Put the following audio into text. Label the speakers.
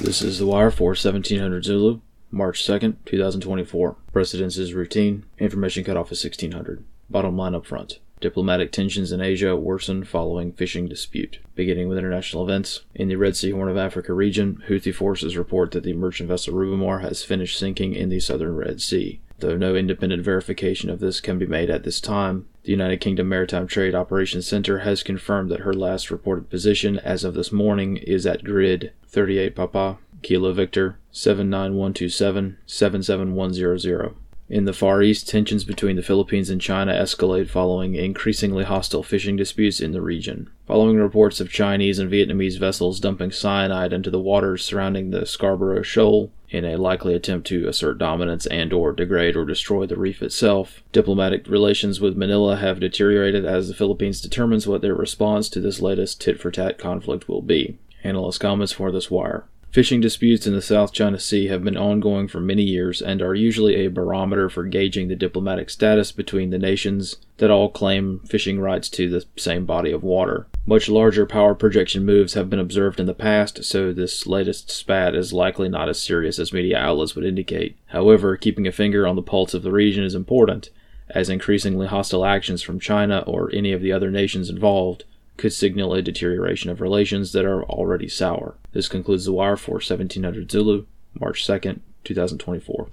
Speaker 1: This is The Wire for 1700 Zulu, March 2nd, 2024. Precedence is routine. Information cutoff is 1600. Bottom line up front. Diplomatic tensions in Asia worsen following fishing dispute. Beginning with international events. In the Red Sea Horn of Africa region, Houthi forces report that the merchant vessel Rubymar has finished sinking in the southern Red Sea. Though no independent verification of this can be made at this time, the United Kingdom Maritime Trade Operations Center has confirmed that her last reported position as of this morning is at grid 38 Papa, Kilo Victor, 79127, 77100. In the Far East, tensions between the Philippines and China escalate following increasingly hostile fishing disputes in the region. Following reports of Chinese and Vietnamese vessels dumping cyanide into the waters surrounding the Scarborough Shoal in a likely attempt to assert dominance and or degrade or destroy the reef itself, diplomatic relations with Manila have deteriorated as the Philippines determines what their response to this latest tit-for-tat conflict will be. Analyst comments for this wire. Fishing disputes in the South China Sea have been ongoing for many years and are usually a barometer for gauging the diplomatic status between the nations that all claim fishing rights to the same body of water. Much larger power projection moves have been observed in the past, so this latest spat is likely not as serious as media outlets would indicate. However, keeping a finger on the pulse of the region is important, as increasingly hostile actions from China or any of the other nations involved could signal a deterioration of relations that are already sour. This concludes the wire for 1700 Zulu, March 2nd, 2024.